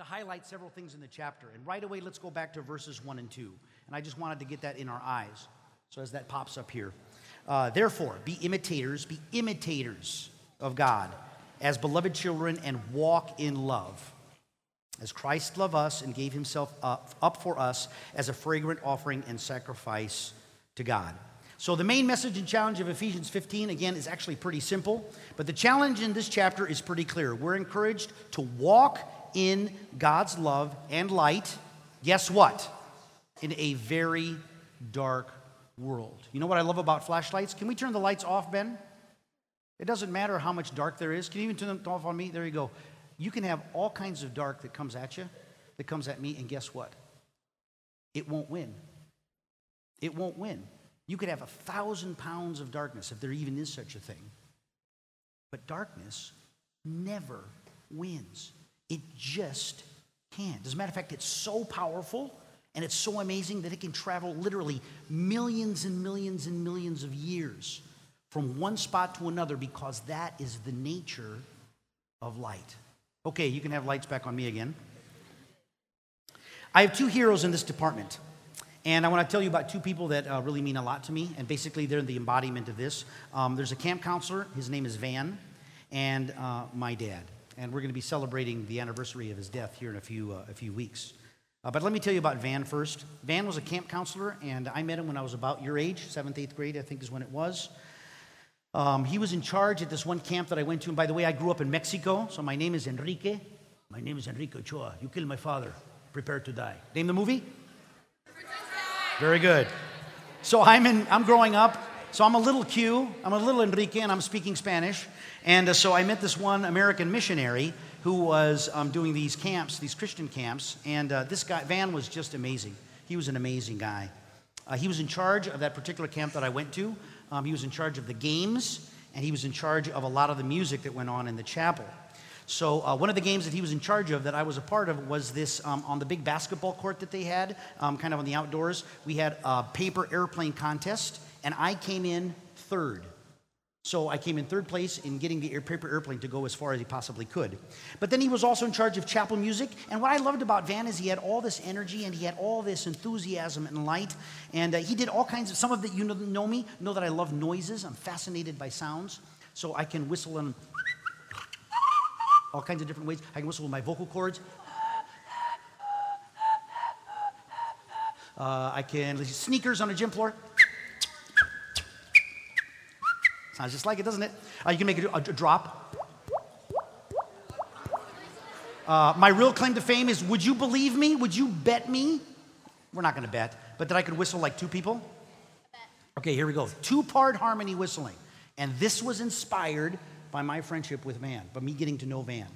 to highlight several things in the chapter. And right away, let's go back to verses 1 and 2. And I just wanted to get that in our eyes. So as that pops up here. Uh, Therefore, be imitators, be imitators of God as beloved children and walk in love. As Christ loved us and gave himself up, up for us as a fragrant offering and sacrifice to God. So, the main message and challenge of Ephesians 15, again, is actually pretty simple. But the challenge in this chapter is pretty clear. We're encouraged to walk in God's love and light. Guess what? In a very dark world. You know what I love about flashlights? Can we turn the lights off, Ben? It doesn't matter how much dark there is. Can you even turn them off on me? There you go. You can have all kinds of dark that comes at you, that comes at me, and guess what? It won't win. It won't win. You could have a thousand pounds of darkness, if there even is such a thing. But darkness never wins. It just can't. As a matter of fact, it's so powerful and it's so amazing that it can travel literally millions and millions and millions of years from one spot to another because that is the nature of light. Okay, you can have lights back on me again. I have two heroes in this department. And I want to tell you about two people that uh, really mean a lot to me. And basically, they're the embodiment of this. Um, there's a camp counselor, his name is Van, and uh, my dad. And we're going to be celebrating the anniversary of his death here in a few, uh, a few weeks. Uh, but let me tell you about Van first. Van was a camp counselor, and I met him when I was about your age, seventh, eighth grade, I think is when it was. Um, he was in charge at this one camp that I went to. And by the way, I grew up in Mexico, so my name is Enrique. My name is Enrique Ochoa. You killed my father. Prepare to die. Name the movie? Very good. So I'm in. I'm growing up. So I'm a little Q. I'm a little Enrique, and I'm speaking Spanish. And uh, so I met this one American missionary who was um, doing these camps, these Christian camps. And uh, this guy, Van, was just amazing. He was an amazing guy. Uh, he was in charge of that particular camp that I went to. Um, he was in charge of the games, and he was in charge of a lot of the music that went on in the chapel. So, uh, one of the games that he was in charge of that I was a part of was this um, on the big basketball court that they had, um, kind of on the outdoors. We had a paper airplane contest, and I came in third. So I came in third place in getting the air, paper airplane to go as far as he possibly could. But then he was also in charge of chapel music. And what I loved about Van is he had all this energy and he had all this enthusiasm and light. And uh, he did all kinds of, some of that you know know me, know that I love noises. I'm fascinated by sounds. So I can whistle in all kinds of different ways. I can whistle with my vocal cords. Uh, I can sneakers on a gym floor. Sounds just like it, doesn't it? Uh, you can make a, a drop. Uh, my real claim to fame is would you believe me? Would you bet me? We're not going to bet, but that I could whistle like two people? Okay, here we go. Two part harmony whistling. And this was inspired by my friendship with Van, by me getting to know Van.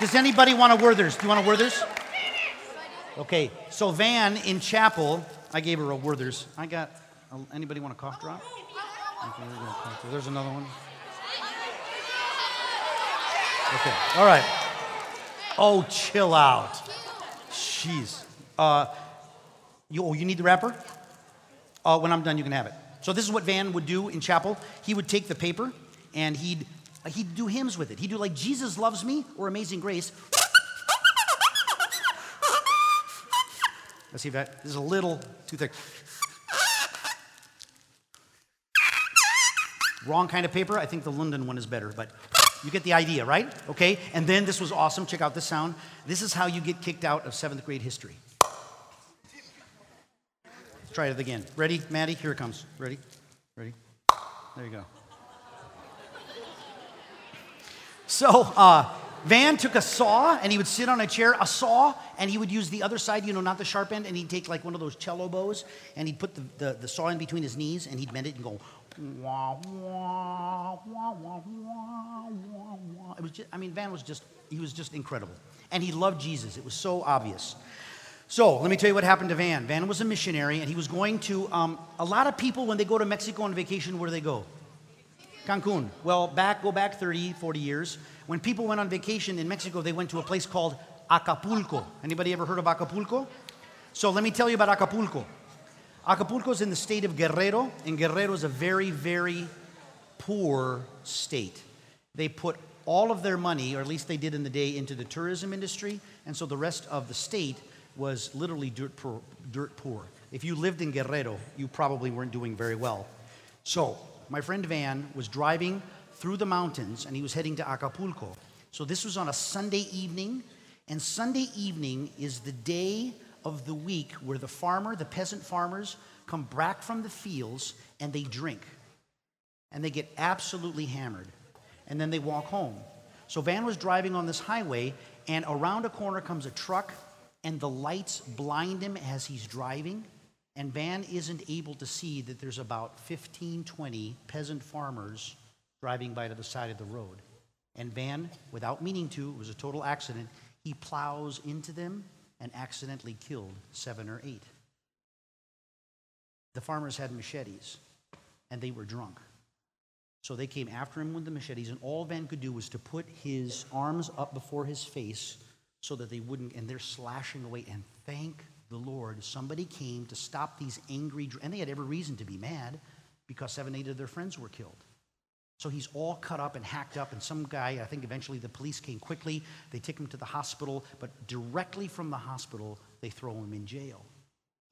Does anybody want a Werther's? Do you want a Werther's? Okay, so Van in chapel, I gave her a Werther's. I got, anybody want a cough drop? There's another one. Okay, all right. Oh, chill out. Jeez. Uh, you, oh, you need the wrapper? Uh, when I'm done, you can have it. So this is what Van would do in chapel. He would take the paper and he'd he'd do hymns with it. He'd do like Jesus Loves Me or Amazing Grace. Let's see if that is a little too thick. Wrong kind of paper. I think the London one is better, but you get the idea, right? Okay. And then this was awesome. Check out this sound. This is how you get kicked out of seventh grade history. Let's try it again. Ready, Maddie? Here it comes. Ready? Ready? There you go. So uh, Van took a saw and he would sit on a chair, a saw, and he would use the other side, you know, not the sharp end, and he'd take like one of those cello bows and he'd put the, the, the saw in between his knees and he'd bend it and go, wah, wah, wah, wah, wah, wah, wah. It was just, I mean, Van was just, he was just incredible. And he loved Jesus. It was so obvious. So let me tell you what happened to Van. Van was a missionary and he was going to, um, a lot of people, when they go to Mexico on vacation, where do they go? Cancun. Well, back, go back 30, 40 years. When people went on vacation in Mexico, they went to a place called Acapulco. Anybody ever heard of Acapulco? So let me tell you about Acapulco. Acapulco is in the state of Guerrero, and Guerrero is a very, very poor state. They put all of their money, or at least they did in the day, into the tourism industry, and so the rest of the state was literally dirt poor. Dirt poor. If you lived in Guerrero, you probably weren't doing very well. So, my friend Van was driving through the mountains and he was heading to Acapulco. So, this was on a Sunday evening, and Sunday evening is the day of the week where the farmer, the peasant farmers, come back from the fields and they drink. And they get absolutely hammered. And then they walk home. So Van was driving on this highway, and around a corner comes a truck, and the lights blind him as he's driving. And Van isn't able to see that there's about 15, 20 peasant farmers driving by to the side of the road. And Van, without meaning to, it was a total accident, he plows into them and accidentally killed seven or eight. The farmers had machetes and they were drunk. So they came after him with the machetes, and all Van could do was to put his arms up before his face so that they wouldn't, and they're slashing away. And thank the Lord, somebody came to stop these angry, and they had every reason to be mad because seven, eight of their friends were killed. So he's all cut up and hacked up, and some guy, I think eventually the police came quickly. They take him to the hospital, but directly from the hospital, they throw him in jail.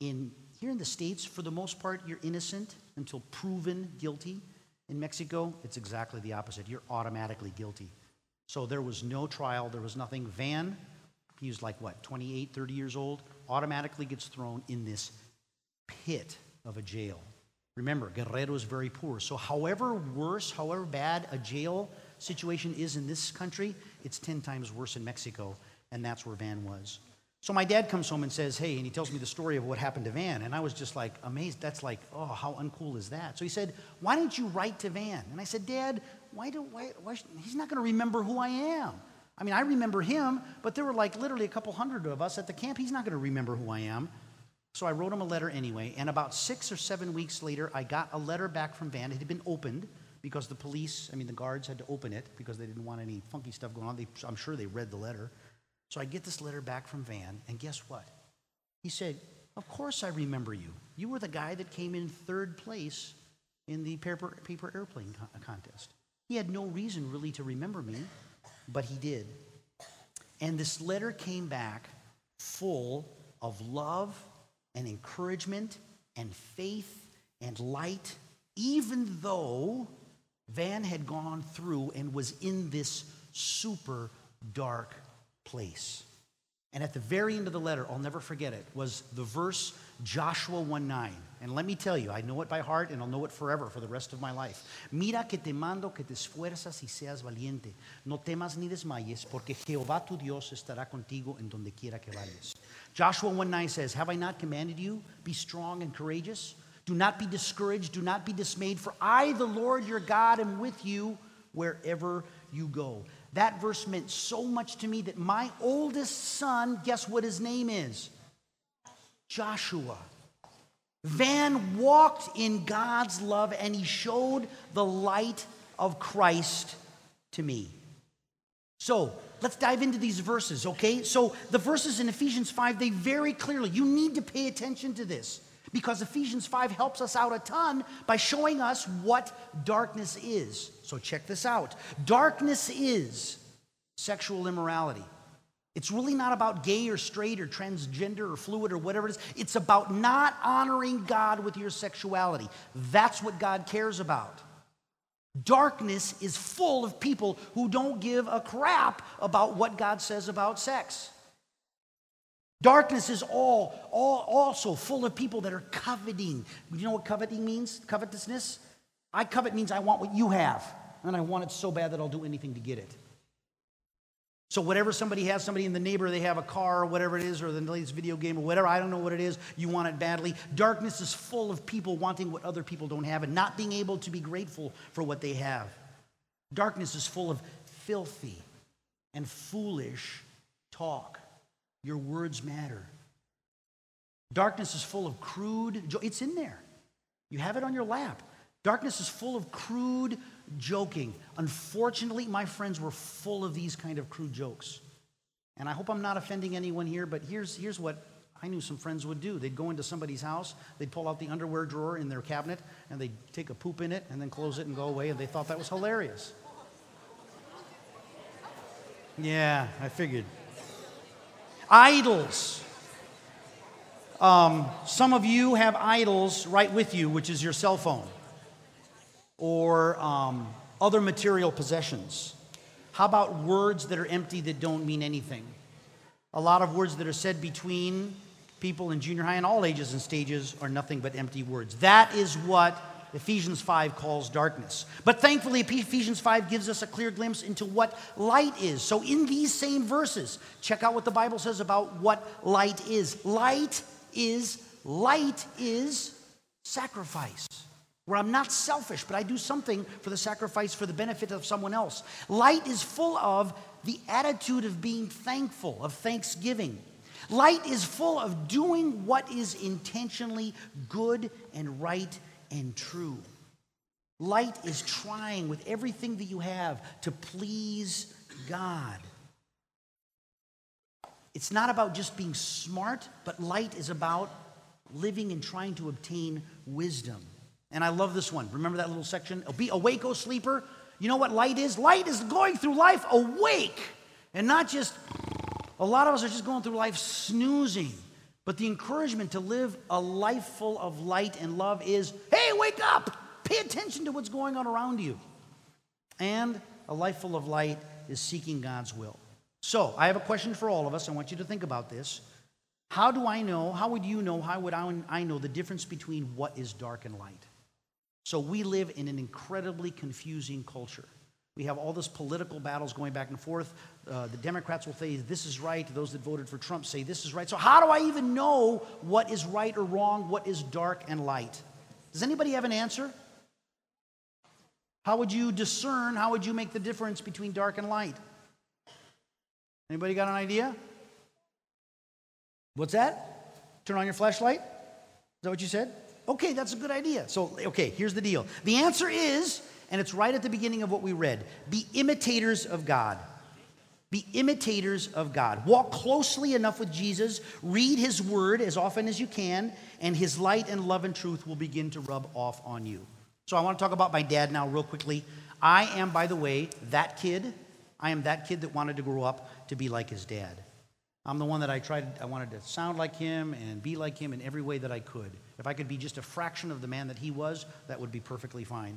In, here in the States, for the most part, you're innocent until proven guilty. In Mexico, it's exactly the opposite. You're automatically guilty. So there was no trial, there was nothing. Van, he was like what, 28, 30 years old, automatically gets thrown in this pit of a jail. Remember, Guerrero is very poor. So, however worse, however bad a jail situation is in this country, it's 10 times worse in Mexico, and that's where Van was. So, my dad comes home and says, Hey, and he tells me the story of what happened to Van. And I was just like amazed. That's like, oh, how uncool is that? So, he said, Why didn't you write to Van? And I said, Dad, why do, why, why he's not going to remember who I am. I mean, I remember him, but there were like literally a couple hundred of us at the camp. He's not going to remember who I am. So I wrote him a letter anyway, and about six or seven weeks later, I got a letter back from Van. It had been opened because the police, I mean, the guards had to open it because they didn't want any funky stuff going on. They, I'm sure they read the letter. So I get this letter back from Van, and guess what? He said, Of course I remember you. You were the guy that came in third place in the paper, paper airplane contest. He had no reason really to remember me, but he did. And this letter came back full of love and encouragement and faith and light, even though Van had gone through and was in this super dark place. And at the very end of the letter, I'll never forget it, was the verse Joshua 1 9. And let me tell you, I know it by heart and I'll know it forever for the rest of my life. Mira que te mando que te esfuerzas y seas valiente. No temas ni desmayes, porque Jehová tu Dios estará contigo en donde quiera que vayas. Joshua 1 9 says, Have I not commanded you? Be strong and courageous. Do not be discouraged. Do not be dismayed, for I, the Lord your God, am with you wherever you go. That verse meant so much to me that my oldest son, guess what his name is? Joshua. Van walked in God's love and he showed the light of Christ to me. So let's dive into these verses, okay? So the verses in Ephesians 5, they very clearly, you need to pay attention to this because Ephesians 5 helps us out a ton by showing us what darkness is. So check this out darkness is sexual immorality. It's really not about gay or straight or transgender or fluid or whatever it is. It's about not honoring God with your sexuality. That's what God cares about. Darkness is full of people who don't give a crap about what God says about sex. Darkness is all, all also full of people that are coveting. Do you know what coveting means? Covetousness? I covet means I want what you have, and I want it so bad that I'll do anything to get it. So whatever somebody has, somebody in the neighbor, they have a car or whatever it is, or the latest video game or whatever, I don't know what it is, you want it badly. Darkness is full of people wanting what other people don't have and not being able to be grateful for what they have. Darkness is full of filthy and foolish talk. Your words matter. Darkness is full of crude, it's in there. You have it on your lap. Darkness is full of crude joking. Unfortunately, my friends were full of these kind of crude jokes. And I hope I'm not offending anyone here, but here's, here's what I knew some friends would do. They'd go into somebody's house, they'd pull out the underwear drawer in their cabinet, and they'd take a poop in it and then close it and go away, and they thought that was hilarious. Yeah, I figured. Idols. Um, some of you have idols right with you, which is your cell phone or um, other material possessions. How about words that are empty that don't mean anything? A lot of words that are said between people in junior high and all ages and stages are nothing but empty words. That is what Ephesians 5 calls darkness. But thankfully, Ephesians 5 gives us a clear glimpse into what light is. So, in these same verses, check out what the Bible says about what light is. Light is, light is sacrifice. Where I'm not selfish, but I do something for the sacrifice for the benefit of someone else. Light is full of the attitude of being thankful, of thanksgiving. Light is full of doing what is intentionally good and right and true. Light is trying with everything that you have to please God. It's not about just being smart, but light is about living and trying to obtain wisdom. And I love this one. Remember that little section? Be awake, O sleeper. You know what light is? Light is going through life awake and not just, a lot of us are just going through life snoozing. But the encouragement to live a life full of light and love is hey, wake up! Pay attention to what's going on around you. And a life full of light is seeking God's will. So, I have a question for all of us. I want you to think about this. How do I know, how would you know, how would I know the difference between what is dark and light? So, we live in an incredibly confusing culture. We have all this political battles going back and forth. Uh, the Democrats will say this is right. Those that voted for Trump say this is right. So, how do I even know what is right or wrong, what is dark and light? Does anybody have an answer? How would you discern? How would you make the difference between dark and light? Anybody got an idea? What's that? Turn on your flashlight? Is that what you said? Okay, that's a good idea. So, okay, here's the deal. The answer is and it's right at the beginning of what we read be imitators of God. Be imitators of God. Walk closely enough with Jesus, read his word as often as you can, and his light and love and truth will begin to rub off on you. So I want to talk about my dad now, real quickly. I am, by the way, that kid. I am that kid that wanted to grow up to be like his dad. I'm the one that I tried, I wanted to sound like him and be like him in every way that I could. If I could be just a fraction of the man that he was, that would be perfectly fine.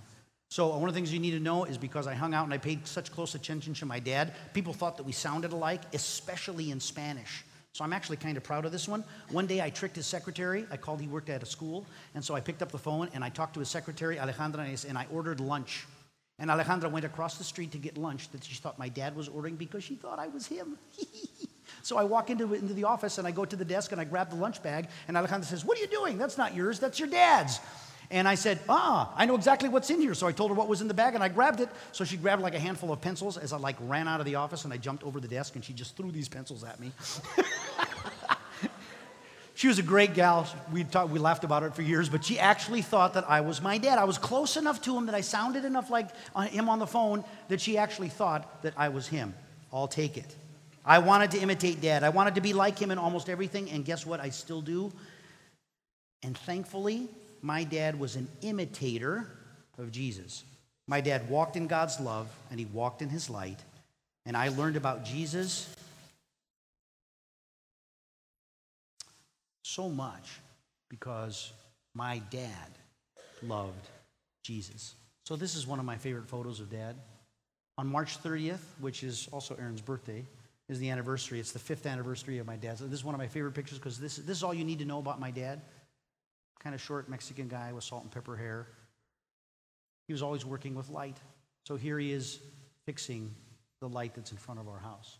So, uh, one of the things you need to know is because I hung out and I paid such close attention to my dad, people thought that we sounded alike, especially in Spanish. So, I'm actually kind of proud of this one. One day I tricked his secretary. I called, he worked at a school. And so I picked up the phone and I talked to his secretary, Alejandra, and I ordered lunch. And Alejandra went across the street to get lunch that she thought my dad was ordering because she thought I was him. so I walk into, into the office and I go to the desk and I grab the lunch bag. And Alejandra says, What are you doing? That's not yours, that's your dad's. And I said, Ah, I know exactly what's in here. So I told her what was in the bag and I grabbed it. So she grabbed like a handful of pencils as I like ran out of the office and I jumped over the desk and she just threw these pencils at me. she was a great gal. We, talked, we laughed about it for years, but she actually thought that I was my dad. I was close enough to him that I sounded enough like him on the phone that she actually thought that I was him. I'll take it. I wanted to imitate dad. I wanted to be like him in almost everything, and guess what? I still do. And thankfully, my dad was an imitator of Jesus. My dad walked in God's love and he walked in his light. And I learned about Jesus so much because my dad loved Jesus. So, this is one of my favorite photos of dad. On March 30th, which is also Aaron's birthday, is the anniversary. It's the fifth anniversary of my dad. So this is one of my favorite pictures because this, this is all you need to know about my dad kind of short Mexican guy with salt and pepper hair. He was always working with light. So here he is fixing the light that's in front of our house.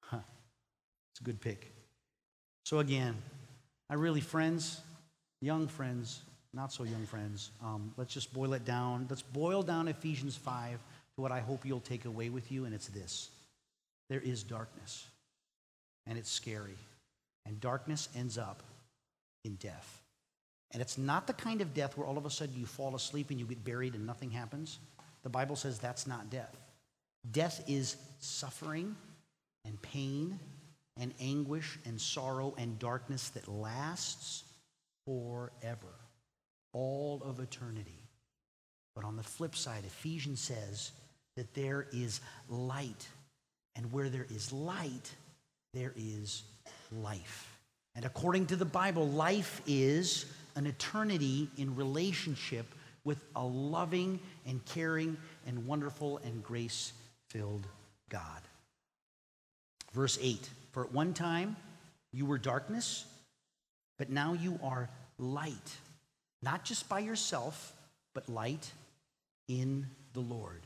Huh. It's a good pick. So again, I really, friends, young friends, not so young friends, um, let's just boil it down. Let's boil down Ephesians 5 to what I hope you'll take away with you, and it's this there is darkness, and it's scary. And darkness ends up in death. And it's not the kind of death where all of a sudden you fall asleep and you get buried and nothing happens. The Bible says that's not death. Death is suffering and pain and anguish and sorrow and darkness that lasts forever, all of eternity. But on the flip side, Ephesians says that there is light. And where there is light, there is life. And according to the Bible, life is an eternity in relationship with a loving and caring and wonderful and grace filled God. Verse 8 For at one time you were darkness, but now you are light, not just by yourself, but light in the Lord.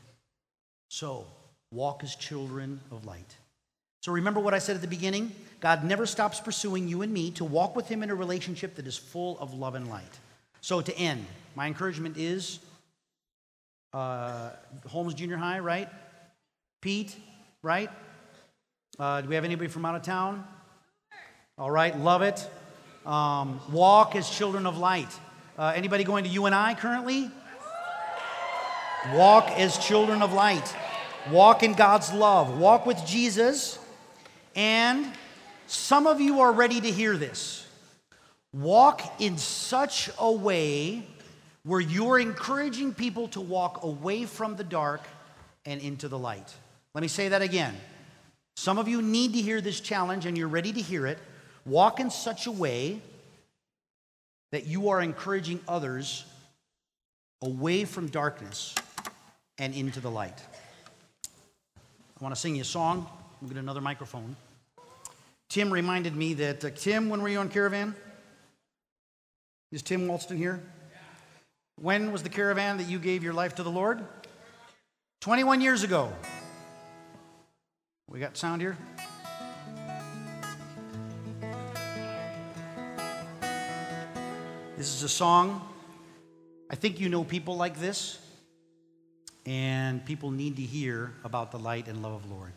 So, walk as children of light. So, remember what I said at the beginning? God never stops pursuing you and me to walk with Him in a relationship that is full of love and light. So, to end, my encouragement is uh, Holmes Junior High, right? Pete, right? Uh, do we have anybody from out of town? All right, love it. Um, walk as children of light. Uh, anybody going to UNI currently? Walk as children of light. Walk in God's love. Walk with Jesus. And some of you are ready to hear this. Walk in such a way where you're encouraging people to walk away from the dark and into the light. Let me say that again. Some of you need to hear this challenge and you're ready to hear it. Walk in such a way that you are encouraging others away from darkness and into the light. I want to sing you a song. We'll get another microphone. Tim reminded me that, uh, Tim, when were you on Caravan? Is Tim Walston here? When was the caravan that you gave your life to the Lord? 21 years ago. We got sound here? This is a song. I think you know people like this and people need to hear about the light and love of Lord.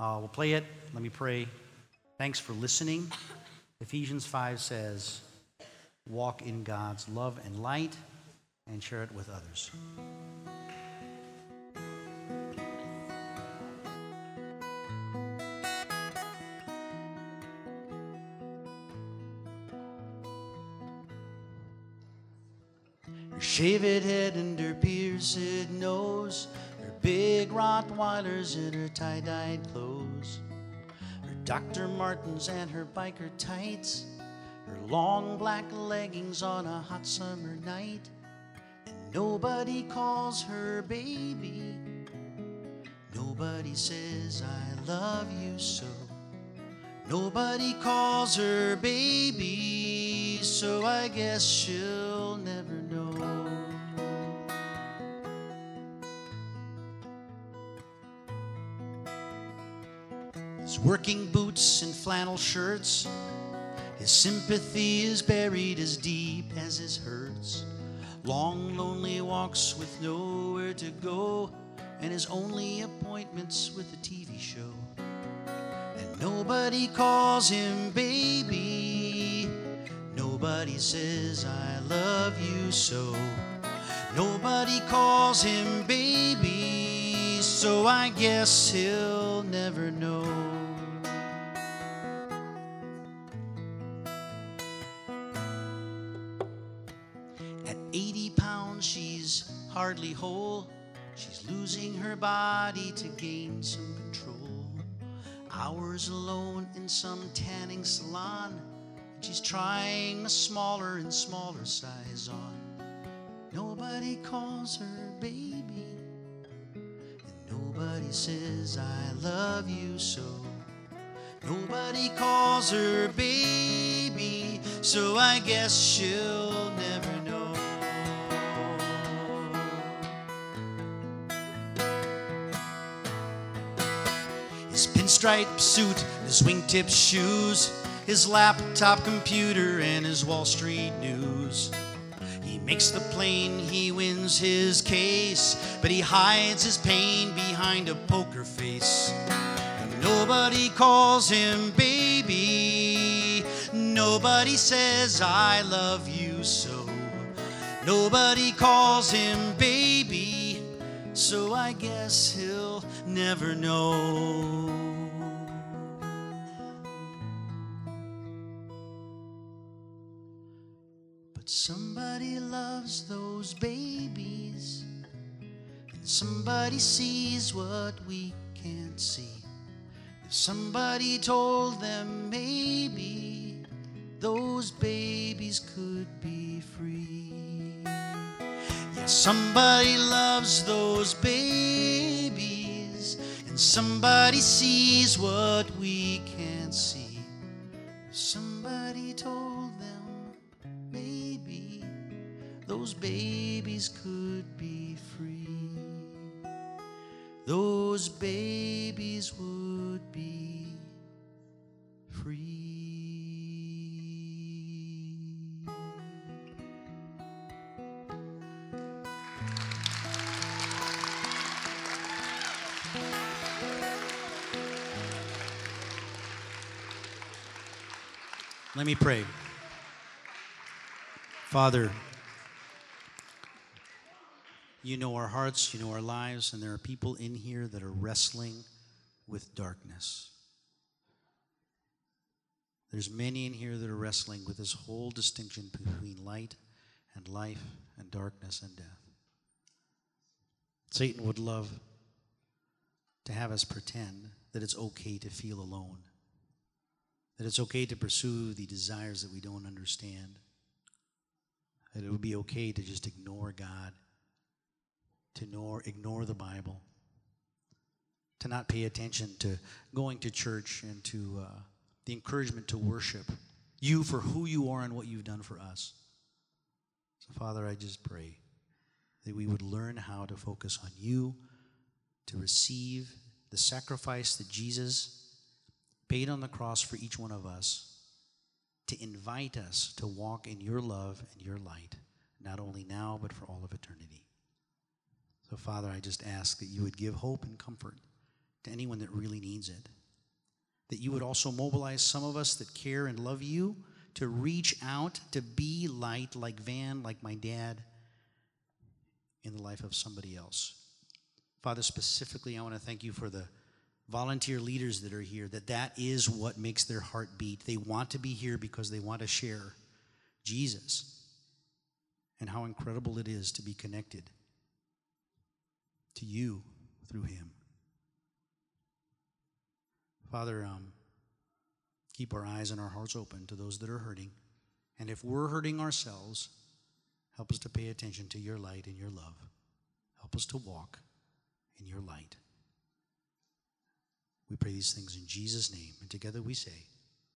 Uh, we'll play it. Let me pray. Thanks for listening. Ephesians 5 says, Walk in God's love and light and share it with others. Shaved head and her pierced nose, her big Rottweilers and her tie-dyed clothes, her Dr. Martens and her biker tights, her long black leggings on a hot summer night, and nobody calls her baby. Nobody says I love you so. Nobody calls her baby, so I guess she'll never working boots and flannel shirts. His sympathy is buried as deep as his hurts. Long, lonely walks with nowhere to go, and his only appointments with a TV show. And nobody calls him baby. Nobody says, I love you so. Nobody calls him baby, so I guess he'll never know. Hardly whole. She's losing her body to gain some control. Hours alone in some tanning salon. And she's trying a smaller and smaller size on. Nobody calls her baby. And nobody says, I love you so. Nobody calls her baby, so I guess she'll never pinstripe suit, his wingtip shoes, his laptop computer, and his Wall Street news. He makes the plane, he wins his case, but he hides his pain behind a poker face. And nobody calls him baby, nobody says, I love you so. Nobody calls him baby so I guess he'll never know. But somebody loves those babies, and somebody sees what we can't see. If somebody told them maybe those babies could be free. Yeah, somebody loves those babies, and somebody sees what we can't babies could be free, those babies would be free. Let me pray. Father, you know our hearts, you know our lives, and there are people in here that are wrestling with darkness. There's many in here that are wrestling with this whole distinction between light and life and darkness and death. Satan would love to have us pretend that it's okay to feel alone that it's okay to pursue the desires that we don't understand, that it would be okay to just ignore God, to ignore, ignore the Bible, to not pay attention to going to church and to uh, the encouragement to worship you for who you are and what you've done for us. So, Father, I just pray that we would learn how to focus on you, to receive the sacrifice that Jesus paid on the cross for each one of us to invite us to walk in your love and your light, not only now, but for all of eternity. So, Father, I just ask that you would give hope and comfort to anyone that really needs it. That you would also mobilize some of us that care and love you to reach out, to be light like Van, like my dad, in the life of somebody else. Father, specifically, I want to thank you for the volunteer leaders that are here that that is what makes their heart beat. They want to be here because they want to share Jesus and how incredible it is to be connected to you through him. Father, um, keep our eyes and our hearts open to those that are hurting. And if we're hurting ourselves, help us to pay attention to your light and your love. Help us to walk in your light. We pray these things in Jesus' name. And together we say,